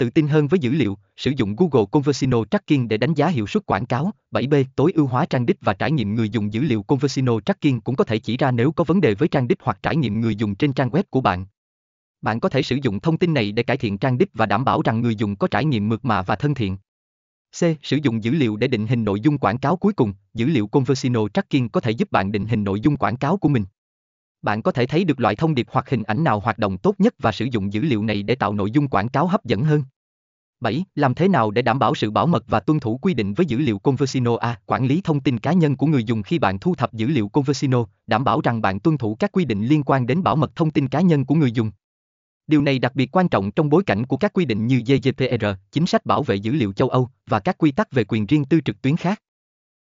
tự tin hơn với dữ liệu, sử dụng Google Conversino Tracking để đánh giá hiệu suất quảng cáo. 7B. Tối ưu hóa trang đích và trải nghiệm người dùng dữ liệu Conversino Tracking cũng có thể chỉ ra nếu có vấn đề với trang đích hoặc trải nghiệm người dùng trên trang web của bạn. Bạn có thể sử dụng thông tin này để cải thiện trang đích và đảm bảo rằng người dùng có trải nghiệm mượt mà và thân thiện. C. Sử dụng dữ liệu để định hình nội dung quảng cáo cuối cùng. Dữ liệu Conversino Tracking có thể giúp bạn định hình nội dung quảng cáo của mình. Bạn có thể thấy được loại thông điệp hoặc hình ảnh nào hoạt động tốt nhất và sử dụng dữ liệu này để tạo nội dung quảng cáo hấp dẫn hơn. 7. Làm thế nào để đảm bảo sự bảo mật và tuân thủ quy định với dữ liệu Conversino A. Quản lý thông tin cá nhân của người dùng khi bạn thu thập dữ liệu Conversino, đảm bảo rằng bạn tuân thủ các quy định liên quan đến bảo mật thông tin cá nhân của người dùng. Điều này đặc biệt quan trọng trong bối cảnh của các quy định như GDPR, chính sách bảo vệ dữ liệu châu Âu và các quy tắc về quyền riêng tư trực tuyến khác.